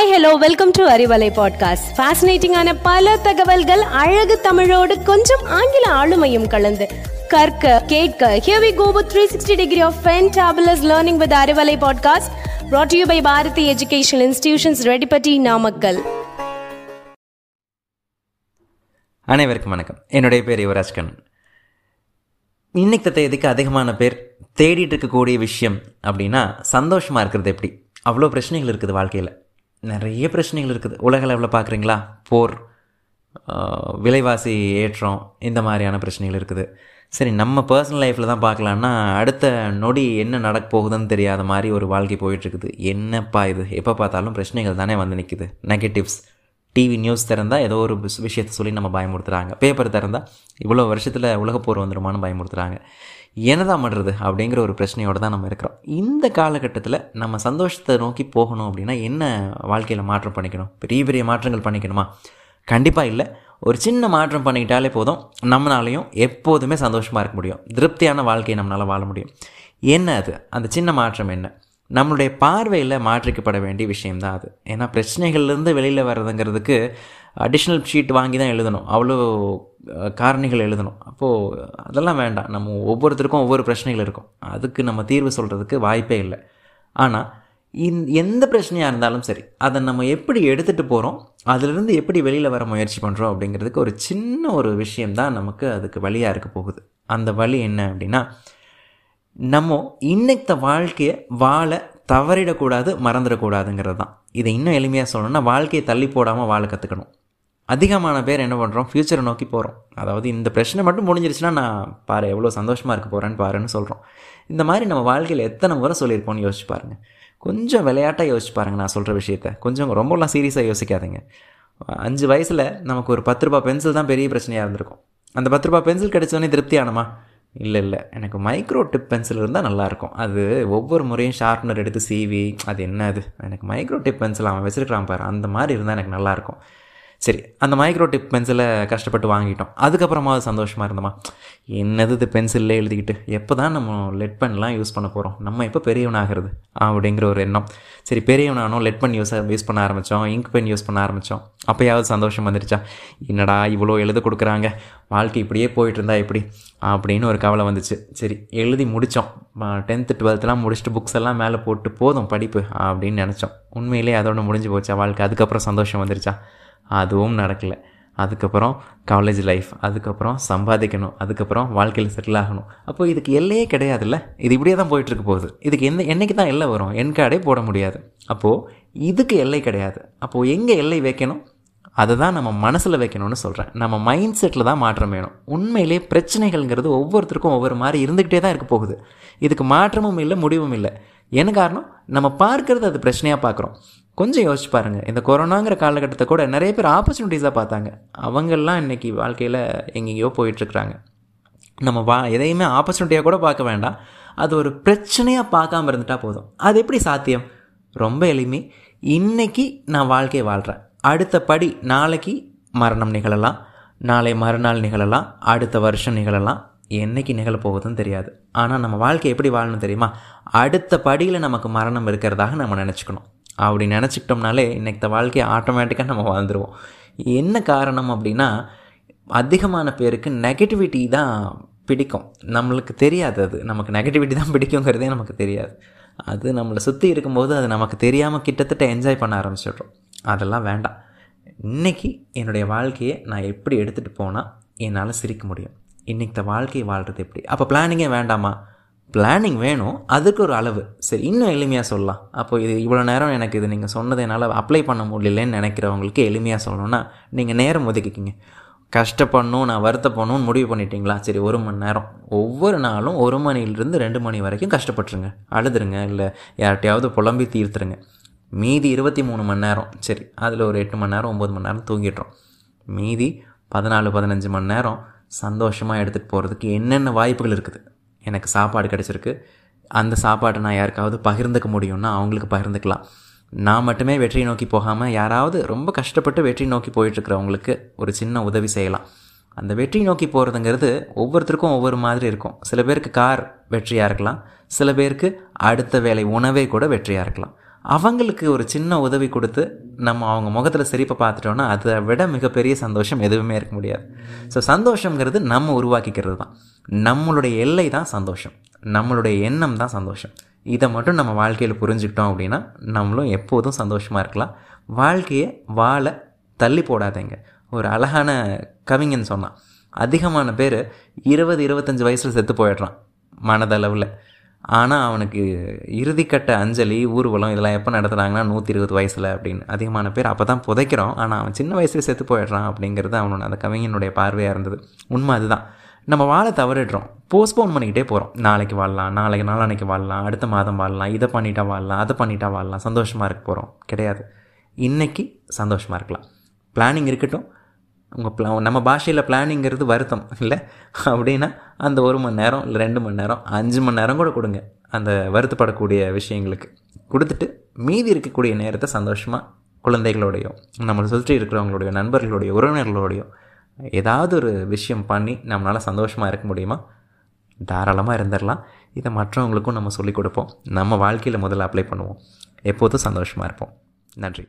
Hi hello welcome to Arivalai podcast ஃபேசினேட்டிங்கான பல தகவல்கள் அழகு தமிழோடு கொஞ்சம் ஆங்கில ஆளுமையும் கலந்து. கற்க கேட்க here we go with 360 degree of fantabulous learning with Arivalai podcast brought to you by Bharathi educational institutions Reddipatti Namakkal அனைவருக்கும் வணக்கம். என்னுடைய பேர் யுவராஜ் கண்ணன். இன்னைக்கு எதுக்கு அதிகமான பேர் தேடிட்டு இருக்கக்கூடிய விஷயம் அப்படின்னா சந்தோஷமாக இருக்கிறது எப்படி? அவ்வளோ பிரச்சனைகள் இருக்குது வாழ்க்கையில். நிறைய பிரச்சனைகள் இருக்குது. உலக அளவில் பார்க்குறீங்களா? போர் விலைவாசி ஏற்றம் இந்த மாதிரியான பிரச்சனைகள் இருக்குது. சரி நம்ம பர்சனல் லைஃப்பில் தான் பார்க்கலான்னா அடுத்த நொடி என்ன நடக்க போகுதுன்னு தெரியாத மாதிரி ஒரு வாழ்க்கை போயிட்டுருக்குது. என்னப்பா இது? எப்போ பார்த்தாலும் பிரச்சனைகள் தானே வந்து நிற்குது நெகட்டிவ்ஸ் டிவி நியூஸ் திறந்தால் ஏதோ ஒரு விஷயத்தை சொல்லி நம்ம பயமுறுத்துகிறாங்க பேப்பர் திறந்தால் இவ்வளோ வருஷத்தில் உலகப்போர் வந்துடுமான்னு பயமுறுத்துகிறாங்க என்னதான் பண்ணுறது அப்படிங்கிற ஒரு பிரச்சனையோடு தான் நம்ம இருக்கிறோம். இந்த காலகட்டத்தில் நம்ம சந்தோஷத்தை நோக்கி போகணும் அப்படின்னா என்ன வாழ்க்கையில் மாற்றம் பண்ணிக்கணும்? பெரிய பெரிய மாற்றங்கள் பண்ணிக்கணுமா? கண்டிப்பாக இல்லை. ஒரு சின்ன மாற்றம் பண்ணிக்கிட்டாலே போதும் நம்மளாலையும் எப்போதுமே சந்தோஷமாக இருக்க முடியும். திருப்தியான வாழ்க்கையை நம்மளால் வாழ முடியும். என்ன அது? அந்த சின்ன மாற்றம் என்ன? நம்மளுடைய பார்வையில் மாற்றிக்கப்பட வேண்டிய விஷயம்தான் அது. ஏன்னா பிரச்சனைகள்லேருந்து வெளியில் வர்றதுங்கிறதுக்கு அடிஷ்னல் ஷீட் வாங்கி தான் எழுதணும் அவ்வளோ காரணிகள் எழுதணும். அப்போது அதெல்லாம் வேண்டாம். நம்ம ஒவ்வொருத்தருக்கும் ஒவ்வொரு பிரச்சனைகள் இருக்கும். அதுக்கு நம்ம தீர்வு சொல்கிறதுக்கு வாய்ப்பே இல்லை. ஆனால் இந் எந்த பிரச்சனையாக இருந்தாலும் சரி அதை நம்ம எப்படி எடுத்துகிட்டு போகிறோம் அதிலிருந்து எப்படி வெளியில் வர முயற்சி பண்ணுறோம் அப்படிங்கிறதுக்கு ஒரு சின்ன ஒரு விஷயம்தான் நமக்கு அதுக்கு வழியாக இருக்க போகுது. அந்த வழி என்ன அப்படின்னா நம்ம இன்னைக்கு வாழ்க்கையை வாழ தவறிடக்கூடாது மறந்துடக்கூடாதுங்கிறது தான் இதை இன்னும் எளிமையாக சொல்லணும்னா வாழ்க்கையை தள்ளி போடாமல் வாழ கற்றுக்கணும் அதிகமான பேர் என்ன பண்ணுறோம் ஃப்யூச்சரை நோக்கி போகிறோம் அதாவது இந்த பிரச்சனை மட்டும் முடிஞ்சிருச்சுன்னா நான் பாரு எவ்வளோ சந்தோஷமாக இருக்க போகிறேன்னு பாருன்னு சொல்கிறோம் இந்த மாதிரி நம்ம வாழ்க்கையில் எத்தனை முறை சொல்லியிருப்போம்னு யோசிச்சு பாருங்கள் கொஞ்சம் விளையாட்டாக யோசிச்சு பாருங்க நான் சொல்கிற விஷயத்த. கொஞ்சம் ரொம்பலாம் சீரியஸாக யோசிக்காதீங்க. அஞ்சு வயசில் நமக்கு ஒரு பத்து ரூபா பென்சில் தான் பெரிய பிரச்சனையாக இருந்திருக்கும். அந்த பத்து ரூபா பென்சில் கிடைச்சோடனே திருப்தி ஆனமா? இல்லை இல்லை. எனக்கு மைக்ரோ டிப் பென்சில் இருந்தால் நல்லாயிருக்கும் அது ஒவ்வொரு முறையும் ஷார்ப்னர் எடுத்து சீவி அது என்ன அது? எனக்கு மைக்ரோ டிப் பென்சில் அவன் வச்சிருக்கிறான் பாரு. அந்த மாதிரி இருந்தால் எனக்கு நல்லாயிருக்கும் சரி அந்த மைக்ரோ டிப் பென்சிலை கஷ்டப்பட்டு வாங்கிட்டோம். அதுக்கப்புறமா அது சந்தோஷமாக இருந்தோமா? என்னது இது பென்சிலே எழுதிக்கிட்டு? எப்போ தான் நம்ம லெட் பென்லாம் யூஸ் பண்ண போகிறோம் நம்ம எப்போ பெரியவனாகிறது? அப்படிங்கிற ஒரு எண்ணம். சரி பெரியவனானோ லெட் பென் யூஸ் யூஸ் பண்ண ஆரம்பித்தோம் இங்க் பென் யூஸ் பண்ண ஆரம்பித்தோம் அப்போயாவது சந்தோஷம் வந்துருச்சா? என்னடா இவ்வளோ எழுத கொடுக்குறாங்க? வாழ்க்கை இப்படியே போயிட்டு இருந்தா எப்படி? அப்படின்னு ஒரு கவலை வந்துச்சு. சரி எழுதி முடித்தோம் டென்த்து டுவெல்த்லாம் முடிச்சுட்டு புக்ஸ் எல்லாம் மேலே போட்டு போதும் படிப்பு அப்படின்னு நினச்சோம். உண்மையிலே அதோட முடிஞ்சு போச்சா? வாழ்க்கை அதுக்கப்புறம் சந்தோஷம் வந்துருச்சா? அதுவும் நடக்கலை. அதுக்கப்புறம் காலேஜ் லைஃப் அதுக்கப்புறம் சம்பாதிக்கணும் அதுக்கப்புறம் வாழ்க்கையில் செட்டில் ஆகணும். அப்போ இதுக்கு எல்லையே கிடையாதுல்ல? இது இப்படியே தான் போயிட்டுருக்கு போகுது. இதுக்கு எந்த என்றைக்கு தான் எல்லை வரும்? என் கார்டே போட முடியாது. அப்போது இதுக்கு எல்லை கிடையாது. அப்போது எங்கே எல்லை வைக்கணும்? அதை தான் நம்ம மனசில் வைக்கணும்னு சொல்கிறேன் நம்ம மைண்ட் செட்டில் தான் மாற்றம் வேணும். உண்மையிலே பிரச்சனைகள்ங்கிறது ஒவ்வொருத்தருக்கும் ஒவ்வொரு மாதிரி இருந்துக்கிட்டே தான் இருக்க போகுது. இதுக்கு மாற்றமும் இல்லை முடிவும் இல்லை. என்ன காரணம்? நம்ம பார்க்கறது அது பிரச்சனையாக பார்க்குறோம். கொஞ்சம் யோசிச்சு பாருங்கள் இந்த கொரோனாங்கிற காலகட்டத்தை கூட நிறைய பேர் ஆப்பர்ச்சுனிட்டிஸாக பார்த்தாங்க. அவங்கெல்லாம் இன்னைக்கு வாழ்க்கையில் எங்கெங்கேயோ போயிட்டுருக்குறாங்க. நம்ம வா எதையுமே ஆப்பர்ச்சுனிட்டியாக கூட பார்க்க வேண்டாம். அது ஒரு பிரச்சனையாக பார்க்காம இருந்துட்டால் போதும். அது எப்படி சாத்தியம்? ரொம்ப எளிமை. இன்னைக்கு நான் வாழ்க்கையை வாழ்கிறேன் அடுத்த படி நாளைக்கு மரணம் நிகழலாம். நாளை மறுநாள் நிகழலாம். அடுத்த வருஷம் நிகழலாம். என்னைக்கு நிகழப்போகுதுன்னு தெரியாது. ஆனால் நம்ம வாழ்க்கை எப்படி வாழணும் தெரியுமா? அடுத்த படியில் நமக்கு மரணம் இருக்கிறதாக நம்ம நினச்சிக்கணும். அப்படி நினச்சிக்கிட்டோம்னாலே இன்றைக்கு வாழ்க்கையை ஆட்டோமேட்டிக்காக நம்ம வாழ்ந்துருவோம். என்ன காரணம் அப்படின்னா அதிகமான பேருக்கு நெகட்டிவிட்டி தான் பிடிக்கும். நம்மளுக்கு தெரியாது அது. நமக்கு நெகட்டிவிட்டி தான் பிடிக்குங்கிறதே நமக்கு தெரியாது. அது நம்மளை சுற்றி இருக்கும்போது அது நமக்கு தெரியாமல் கிட்டத்தட்ட என்ஜாய் பண்ண ஆரம்பிச்சிடுறோம். அதெல்லாம் வேண்டாம். இன்றைக்கி என்னுடைய வாழ்க்கையை நான் எப்படி எடுத்துகிட்டு போனால் என்னால் சிரிக்க முடியும். இன்றைக்கி வாழ்க்கையை வாழ்கிறது எப்படி? அப்போ பிளானிங்கே வேண்டாமா? பிளானிங் வேணும். அதுக்கு ஒரு அளவு. சரி இன்னும் எளிமையாக சொல்லலாம். அப்போ இது இவ்வளோ நேரம் எனக்கு இது நீங்கள் சொன்னது என்னால் அப்ளை பண்ண முடியலன்னு நினைக்கிறவங்களுக்கு எளிமையாக சொல்லணும்னா நீங்கள் நேரம் ஒதுக்கிக்கிங்க. கஷ்டப்படணும் நான் வருத்தப்படணும்னு முடிவு பண்ணிட்டீங்களா? சரி ஒரு மணி நேரம். ஒவ்வொரு நாளும் ஒரு மணிலிருந்து ரெண்டு மணி வரைக்கும் கஷ்டப்பட்டுருங்க. அழுதுருங்க இல்லை யார்கிட்டயாவது புலம்பி தீர்த்துருங்க. மீதி இருபத்தி மூணு மணி நேரம். சரி அதில் ஒரு எட்டு மணி நேரம் ஒம்பது மணி நேரம் தூங்கிடுறோம். மீதி பதினாலு பதினஞ்சு மணி நேரம் சந்தோஷமாக எடுத்துகிட்டு போகிறதுக்கு என்னென்ன வாய்ப்புகள் இருக்குது? எனக்கு சாப்பாடு கிடச்சிருக்கு. அந்த சாப்பாட்டை நான் யாருக்காவது பகிர்ந்துக்க முடியும்னா அவங்களுக்கு பகிர்ந்துக்கலாம். நான் மட்டுமே வெற்றியை நோக்கி போகாமல் யாராவது ரொம்ப கஷ்டப்பட்டு வெற்றி நோக்கி போயிட்டுருக்கிறவங்களுக்கு ஒரு சின்ன உதவி செய்யலாம். அந்த வெற்றி நோக்கி போகிறதுங்கிறது ஒவ்வொருத்தருக்கும் ஒவ்வொரு மாதிரி இருக்கும். சில பேருக்கு கார் வெற்றியாக இருக்கலாம். சில பேருக்கு அடுத்த வேலை உணவே கூட வெற்றியாக இருக்கலாம். அவங்களுக்கு ஒரு சின்ன உதவி கொடுத்து நம்ம அவங்க முகத்தில் சிரிப்பை பார்த்துட்டோன்னா அதை விட மிகப்பெரிய சந்தோஷம் எதுவுமே இருக்க முடியாது. ஸோ சந்தோஷங்கிறது நம்ம உருவாக்கிக்கிறது தான். நம்மளுடைய எல்லை தான் சந்தோஷம். நம்மளுடைய எண்ணம் தான் சந்தோஷம். இதை மட்டும் நம்ம வாழ்க்கையில் புரிஞ்சுக்கிட்டோம் அப்படின்னா நம்மளும் எப்போதும் சந்தோஷமாக இருக்கலாம். வாழ்க்கையை வாழ தள்ளி போடாதீங்க. ஒரு அழகான கவிஞன் சொன்னான். அதிகமான பேர் இருபது இருபத்தஞ்சி வயசில் செத்து போயிடுறான். மனதளவில். ஆனால் அவனுக்கு இறுதிக்கட்ட அஞ்சலி ஊர்வலம் இதெல்லாம் எப்போ நடத்துகிறாங்கன்னா நூற்றி இருபது வயசில் அப்படின்னு. அதிகமான பேர் அப்போ தான் புதைக்கிறோம். ஆனால் அவன் சின்ன வயசுல செத்து போயிடுறான் அப்படிங்கிறது அவனோட அந்த கவிஞனுடைய பார்வையாக இருந்தது. உண்மை அதுதான். நம்ம வாழ தவறிடுறோம். போஸ்ட்போன் பண்ணிக்கிட்டே போகிறோம் நாளைக்கு வாழலாம் நாளைக்கு நாளானைக்கு வாழலாம் அடுத்த மாதம் வாழலாம் இதை பண்ணிட்டா வாழலாம் அதை பண்ணிட்டா வாழலாம். சந்தோஷமாக இருக்க போகிறோம் கிடையாது. இன்றைக்கி சந்தோஷமாக இருக்கலாம். பிளானிங் இருக்கட்டும். உங்கள் ப்ளா நம்ம பாஷையில் பிளானிங்கிறது வருத்தம் இல்லை? அப்படின்னா அந்த ஒரு மணி நேரம் இல்லை ரெண்டு மணி நேரம் அஞ்சு மணி நேரம் கூட கொடுங்க அந்த வருத்தப்படக்கூடிய விஷயங்களுக்கு. கொடுத்துட்டு மீதி இருக்கக்கூடிய நேரத்தை சந்தோஷமாக குழந்தைகளோடையோ நம்மளை சுற்றி இருக்கிறவங்களுடைய நண்பர்களுடைய உறவினர்களோடையோ ஏதாவது ஒரு விஷயம் பண்ணி நம்மளால் சந்தோஷமாக இருக்க முடியுமா? தாராளமாக இருந்துடலாம் இதை மற்றவங்களுக்கும் நம்ம சொல்லிக் கொடுப்போம். நம்ம வாழ்க்கையில் முதல்ல அப்ளை பண்ணுவோம். எப்போதும் சந்தோஷமாக இருப்போம். நன்றி.